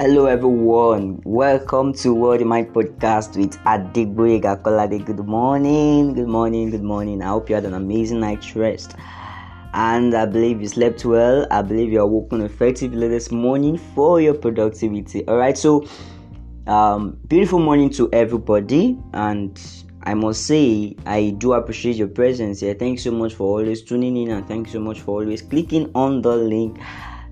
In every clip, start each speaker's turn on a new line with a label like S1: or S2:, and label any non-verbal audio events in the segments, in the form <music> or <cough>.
S1: Hello everyone, welcome to Wealthy Mind Podcast with Adegboyega Kolade. Good morning, good morning, good morning. I hope you had an amazing night's rest. And I believe you slept well. I believe you are working effectively this morning for your productivity. Alright, so um beautiful morning to everybody and I must say I do appreciate your presence here. Thank you so much for always tuning in and thank you so much for always clicking on the link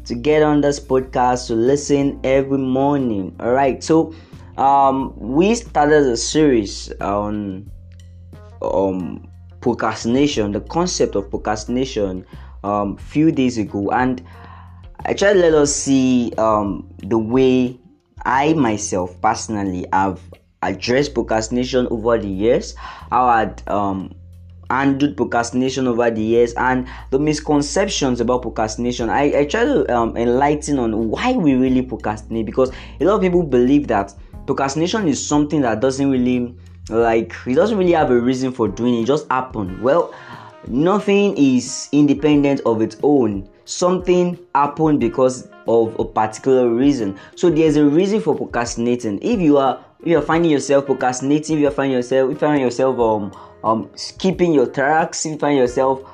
S1: to get on this podcast to listen every morning. All right, so um, we started a series on um, procrastination, the concept of procrastination, um, few days ago, and I tried to let us see um, the way I myself personally have addressed procrastination over the years. How I had um, handled procrastination over the years and the misconceptions about procrastination. I, I try to um, enlighten on why we really procrastinate because a lot of people believe that procrastination is something that doesn't really like it doesn't really have a reason for doing it, it just happen. Well, nothing is independent of its own. Something happened because of a particular reason. So there's a reason for procrastinating. If you are if you're finding yourself procrastinating, if you're finding yourself if you find yourself um um, skipping your tracks, if you find yourself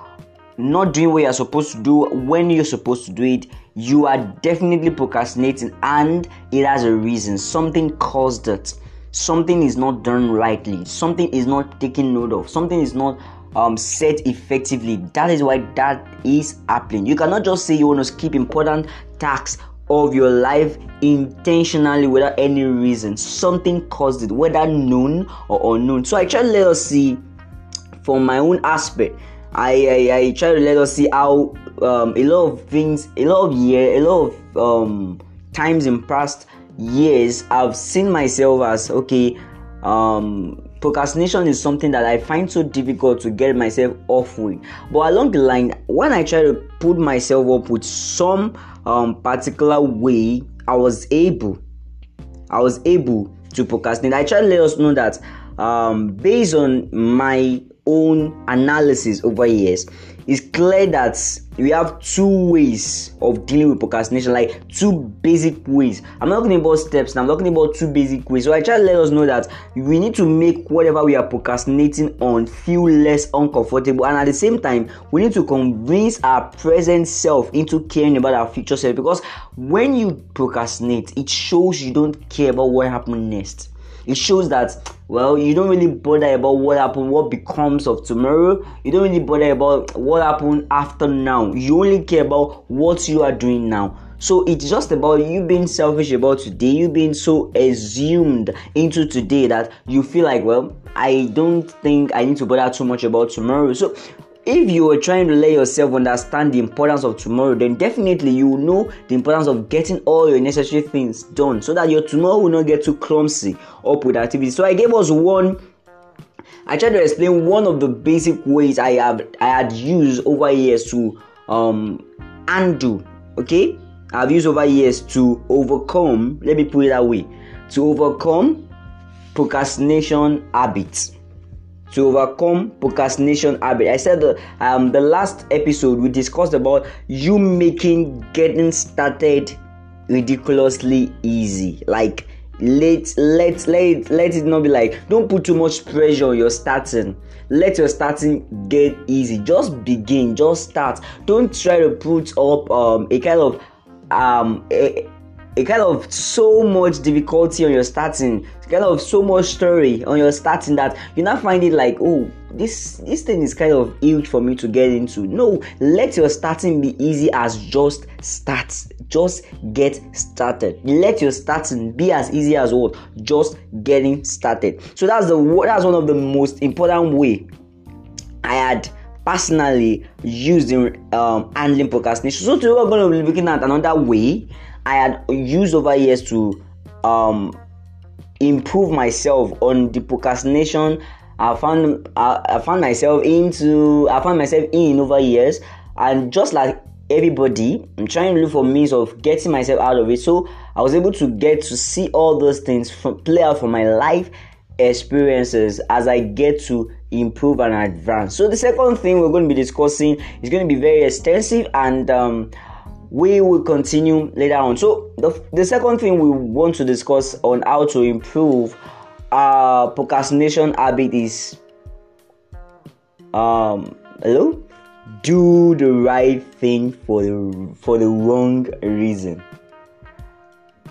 S1: not doing what you're supposed to do when you're supposed to do it, you are definitely procrastinating and it has a reason. Something caused it. Something is not done rightly. Something is not taken note of. Something is not um, set effectively. That is why that is happening. You cannot just say you want to skip important tasks of your life intentionally without any reason. Something caused it, whether known or unknown. So I try to let us see from my own aspect I, I, I try to let us see how um, a lot of things, a lot of year, a lot of um, times in past years, I've seen myself as okay. Um, procrastination is something that I find so difficult to get myself off with. But along the line, when I try to put myself up with some um, particular way, I was able, I was able to procrastinate. I try to let us know that um, based on my own analysis over years, it's clear that we have two ways of dealing with procrastination, like two basic ways. I'm not talking about steps, I'm talking about two basic ways. So I try to let us know that we need to make whatever we are procrastinating on feel less uncomfortable, and at the same time, we need to convince our present self into caring about our future self because when you procrastinate, it shows you don't care about what happened next it shows that well you don't really bother about what happened what becomes of tomorrow. You don't really bother about what happened after now. You only care about what you are doing now. So it's just about you being selfish about today you being so assumed into today that you feel like well i don't think i need to bother too much about tomorrow. So if you are trying to let yourself understand the importance of tomorrow, then definitely you will know the importance of getting all your necessary things done so that your tomorrow will not get too clumsy or productivity. So I gave us one I tried to explain one of the basic ways I have I had used over years to um undo. Okay, I've used over years to overcome. Let me put it that way: to overcome procrastination habits to overcome procrastination habit. I said the, um, the last episode we discussed about you making getting started ridiculously easy. Like let let let let it not be like don't put too much pressure on your starting. Let your starting get easy. Just begin. Just start. Don't try to put up um, a kind of um a, a kind of so much difficulty on your starting, kind of so much story on your starting that you now find it like, oh, this this thing is kind of huge for me to get into. No, let your starting be easy as just start. Just get started. Let your starting be as easy as what? Just getting started. So that's the that's one of the most important way I had personally used in um, handling procrastination. So today we're going to be looking at another way I had used over years to um, improve myself on the procrastination I found I, I found myself into I found myself in over years and just like everybody I'm trying to look for means of getting myself out of it so I was able to get to see all those things from, play out for my life experiences as I get to improve and advance. So the second thing we're going to be discussing is going to be very extensive and um, we will continue later on. So the, the second thing we want to discuss on how to improve our procrastination habit is um hello do the right thing for the for the wrong reason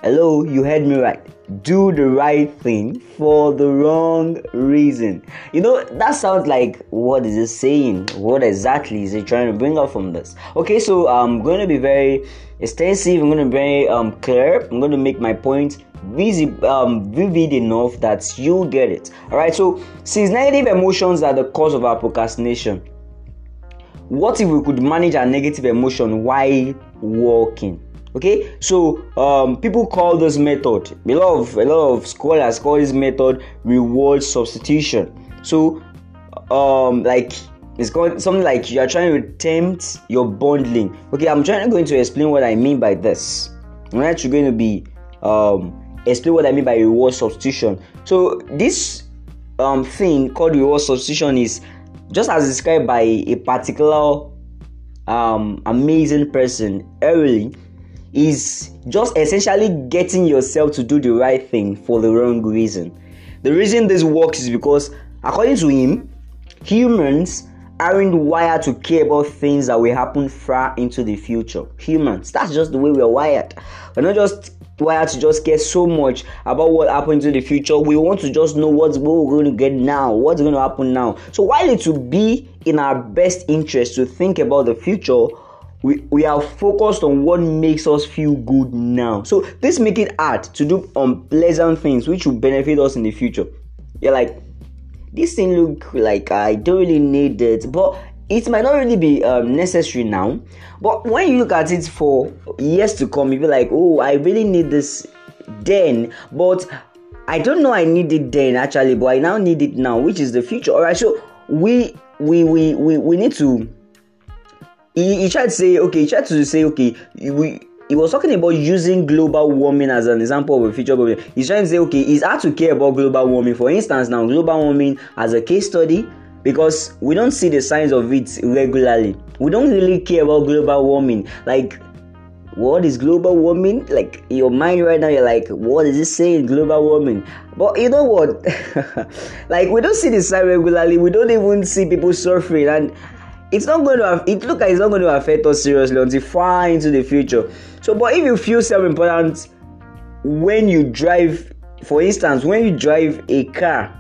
S1: hello you heard me right do the right thing for the wrong reason you know that sounds like what is it saying what exactly is it trying to bring out from this okay so i'm going to be very extensive i'm going to be very um, clear i'm going to make my point vivid, um, vivid enough that you get it. All right. So, since negative emotions are the cause of our procrastination, what if we could manage our negative emotion while walking? Okay, so um, people call this method. A lot of a lot of scholars call this method reward substitution. So, um, like it's called something like you are trying to tempt your bundling. Okay, I'm trying to going to explain what I mean by this. I'm actually going to be um, explain what I mean by reward substitution. So this um, thing called reward substitution is just as described by a particular um, amazing person Ariely is just essentially getting yourself to do the right thing for the wrong reason. The reason this works is because according to him, humans aren't wired to care about things that will happen far into the future. Humans, that's just the way we are wired. We're not just wired to just care so much about what happens in the future. We want to just know what's what we're going to get now, what's going to happen now. So while it will be in our best interest to think about the future, we, we are focused on what makes us feel good now. So this make it hard to do unpleasant things which will benefit us in the future. You're like, this thing look like I don't really need it, but it might not really be um, necessary now but when you look at it for years to come you be like oh i really need this then but i don't know i need it then actually but i now need it now which is the future all right so we we we we, we need to he, he tried to say okay he tried to say okay we he was talking about using global warming as an example of a future problem. He's trying to say, okay, it's hard to care about global warming. For instance, now global warming as a case study, because we don't see the signs of it regularly. We don't really care about global warming. Like, what is global warming? Like, your mind right now, you're like, what is it saying, global warming? But you know what? <laughs> like, we don't see the sign regularly. We don't even see people suffering, and it's not going to. Have, it look like it's not going to affect us seriously until far into the future. So, but if you feel self-important when you drive, for instance, when you drive a car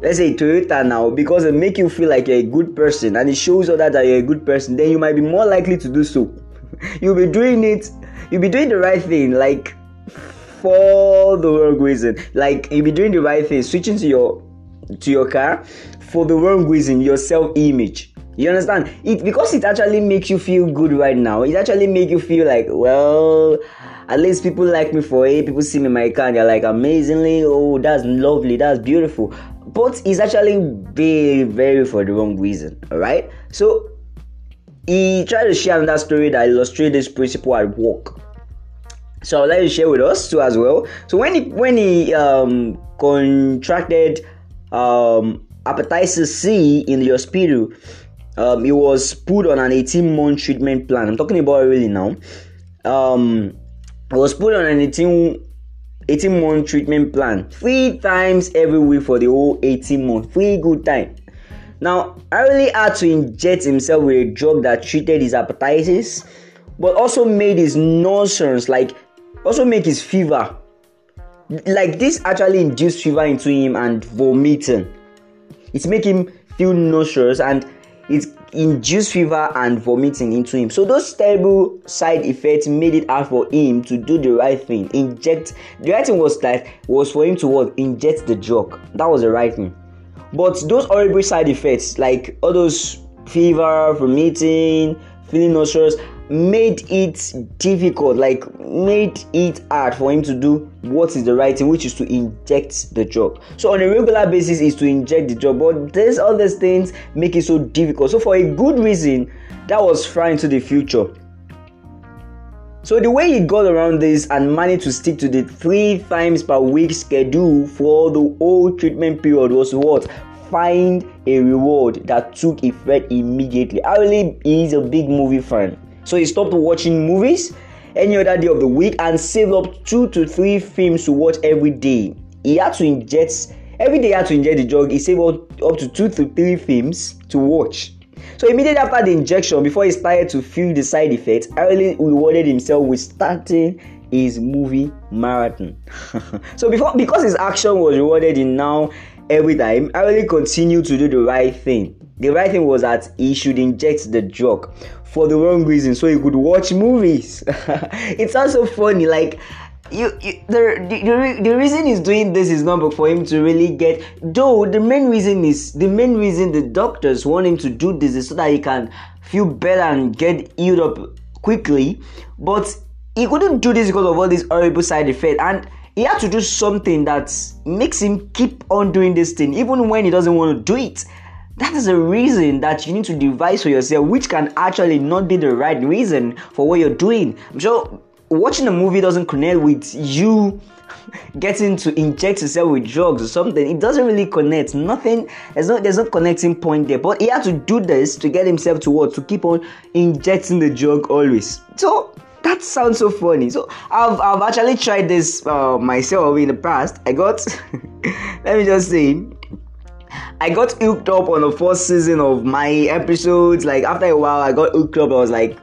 S1: let's say Toyota now because it make you feel like you're a good person and it shows others that you're a good person, then you might be more likely to do so. <laughs> you'll be doing it, you'll be doing the right thing, like for the wrong reason. Like you'll be doing the right thing, switching to your to your car for the wrong reason, your self-image. You understand? It because it actually makes you feel good right now. It actually make you feel like, well, at least people like me for it. People see me in my car and they're like, amazingly, oh, that's lovely, that's beautiful but it's actually very, very for the wrong reason. All right. So he tried to share another story that illustrates this principle at work. So I'd like to share with us too as well. So when he when he um, contracted um, hepatitis C in the hospital, um, he was put on an 18 month treatment plan. I'm talking about really now. Um, he was put on an 18 18 month treatment plan three times every week for the whole 18 months Three good time now Ariely had to inject himself with a drug that treated his hepatitis but also made his nonsense like also make his fever like this actually induced fever into him and vomiting It's make him feel nauseous and it induced fever and vomiting into him. So those terrible side effects made it hard for him to do the right thing. Inject the right thing was that was for him to what inject the drug. That was the right thing. But those horrible side effects, like all those fever, vomiting, feeling nauseous, made it difficult, like made it hard for him to do what is the right thing, which is to inject the drug. So on a regular basis is to inject the drug, but these other things make it so difficult. So for a good reason, that was far into the future. So the way he got around this and managed to stick to the three times per week schedule for the whole treatment period was what? Find a reward that took effect immediately. Ariely is a big movie fan So he stopped watching movies any other day of the week and saved up two to three films to watch every day. He had to inject every day. He had to inject the drug. He saved up, up to two to three films to watch. So immediately after the injection, before he started to feel the side effects, Ariely rewarded himself with starting his movie marathon. <laughs> so before because his action was rewarded in now every time, Ariely continued to do the right thing. The right thing was that he should inject the drug for the wrong reason so he could watch movies. <laughs> it's also funny, like you, you the, the, the reason he's doing this is not for him to really get though the main reason is the main reason the doctors want him to do this is so that he can feel better and get healed up quickly but he couldn't do this because of all these horrible side effects and he had to do something that makes him keep on doing this thing even when he doesn't want to do it that is a reason that you need to devise for yourself, which can actually not be the right reason for what you're doing. I'm sure watching a movie doesn't connect with you <laughs> getting to inject yourself with drugs or something. It doesn't really connect. Nothing. There's no. There's no connecting point there. But he had to do this to get himself to what to keep on injecting the drug always. So that sounds so funny. So I've I've actually tried this uh, myself in the past. I got. <laughs> let me just say I got hooked up on the first season of my episodes. Like after a while, I got hooked up. I was like,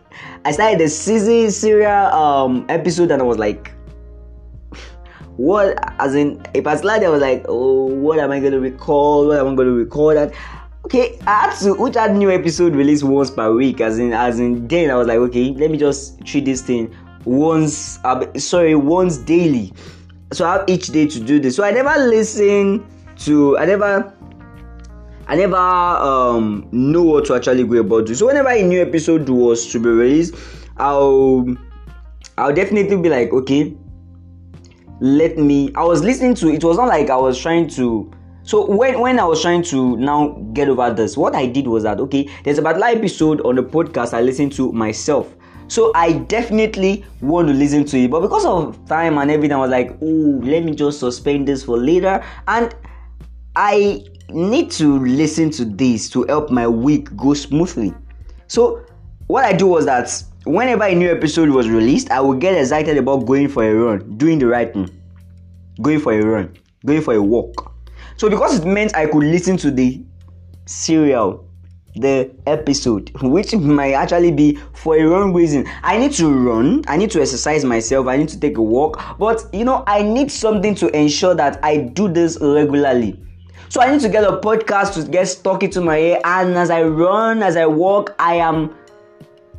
S1: I started the season serial um episode, and I was like, what? As in, a particular day, I was like, oh, what am I gonna record? What am I gonna record? That okay, I had to which had new episode released once per week. As in, as in, then I was like, okay, let me just treat this thing once. Uh, sorry, once daily. So I have each day to do this. So I never listen to. I never I never um, what to actually go about. So whenever a new episode was to be released, I'll I'll definitely be like, okay, let me. I was listening to. It was not like I was trying to. So when when I was trying to now get over this, what I did was that okay, there's a particular episode on the podcast I listened to myself. So I definitely want to listen to it, but because of time and everything, I was like, oh, let me just suspend this for later. And I need to listen to this to help my week go smoothly. So, what I do was that whenever a new episode was released, I would get excited about going for a run, doing the right thing, going for a run, going for a walk. So, because it meant I could listen to the serial, the episode, <laughs> which might actually be for a wrong reason. I need to run, I need to exercise myself, I need to take a walk, but you know, I need something to ensure that I do this regularly. So I need to get a podcast to get stuck into my ear, and as I run, as I walk, I am,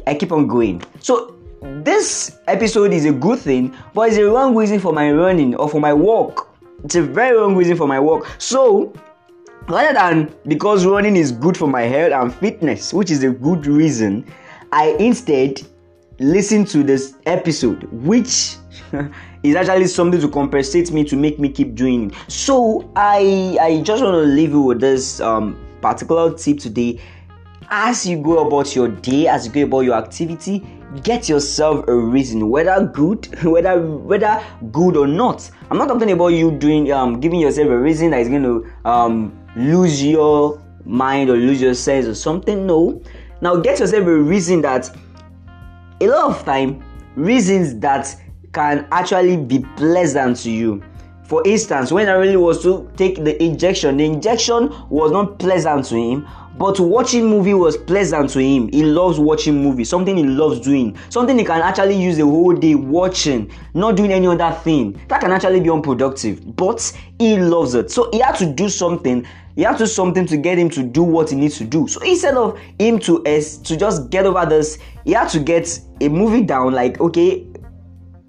S1: I keep on going. So this episode is a good thing, but it's a wrong reason for my running or for my walk. It's a very wrong reason for my walk. So rather than because running is good for my health and fitness, which is a good reason, I instead listen to this episode, which <laughs> is actually something to compensate me to make me keep doing it. So I I just want to leave you with this um, particular tip today. As you go about your day, as you go about your activity, get yourself a reason, whether good, <laughs> whether whether good or not. I'm not talking about you doing um giving yourself a reason that is going to um lose your mind or lose your sense or something. No. Now get yourself a reason that a lot of time reasons that can actually be pleasant to you. For instance, when Ariely was to take the injection, the injection was not pleasant to him, but watching movie was pleasant to him. He loves watching movie, something he loves doing, something he can actually use the whole day watching, not doing any other thing. That can actually be unproductive, but he loves it. So he had to do something. He had to do something to get him to do what he needs to do. So instead of him to to just get over this, he had to get a movie down. Like okay,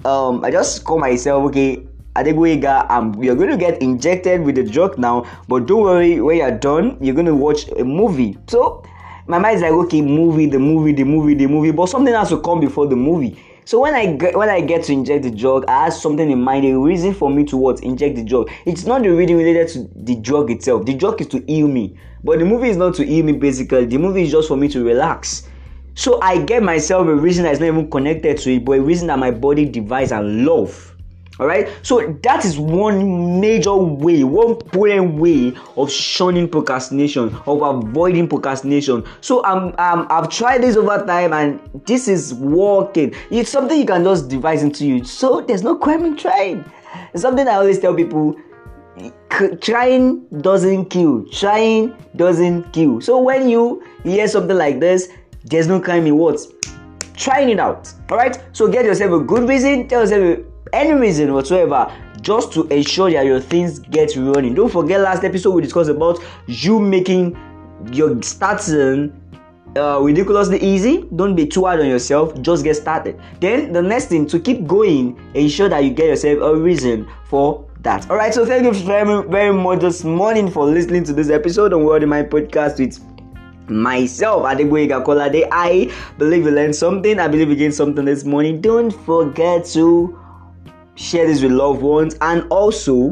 S1: um, I just call myself okay. Adegboyega, um, you're going to get injected with the drug now, but don't worry, when you're done, you're going to watch a movie. So my mind is like, okay, movie, the movie, the movie, the movie, but something has to come before the movie. So when I get when I get to inject the drug, I have something in mind, a reason for me to what inject the drug. It's not the related to the drug itself. The drug is to heal me, but the movie is not to heal me. Basically, the movie is just for me to relax. So I get myself a reason that's not even connected to it, but a reason that my body device and love. All right, so that is one major way, one potent way of shunning procrastination, of avoiding procrastination. So um, um, I've tried this over time, and this is working. It's something you can just devise into you. So there's no crime in trying. It's something I always tell people trying doesn't kill trying doesn't kill so when you hear something like this there's no crime in what trying it out all right so get yourself a good reason tell yourself any reason whatsoever just to ensure that your things get running don't forget last episode we discussed about you making your starting uh, ridiculously easy. Don't be too hard on yourself. Just get started. Then the next thing to keep going, ensure that you get yourself a reason for that. All right. So thank you very very much this morning for listening to this episode on Wealthy Mind Podcast with myself Adegboyega Kolade. I believe you learned something. I believe you gained something this morning. Don't forget to share this with loved ones and also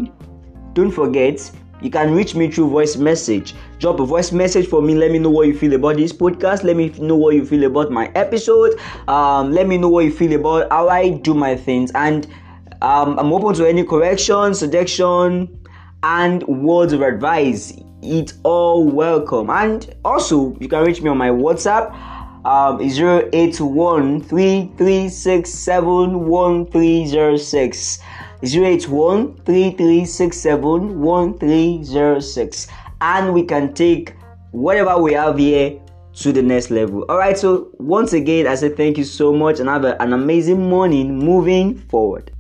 S1: don't forget you can reach me through voice message. Drop a voice message for me. Let me know what you feel about this podcast. Let me know what you feel about my episode. Um, let me know what you feel about how I do my things. And um, I'm open to any correction, suggestion, and words of advice. It's all welcome. And also, you can reach me on my WhatsApp. Um, 081 081 and we can take whatever we have here to the next level. All right, so once again, I say thank you so much and have a, an amazing morning moving forward.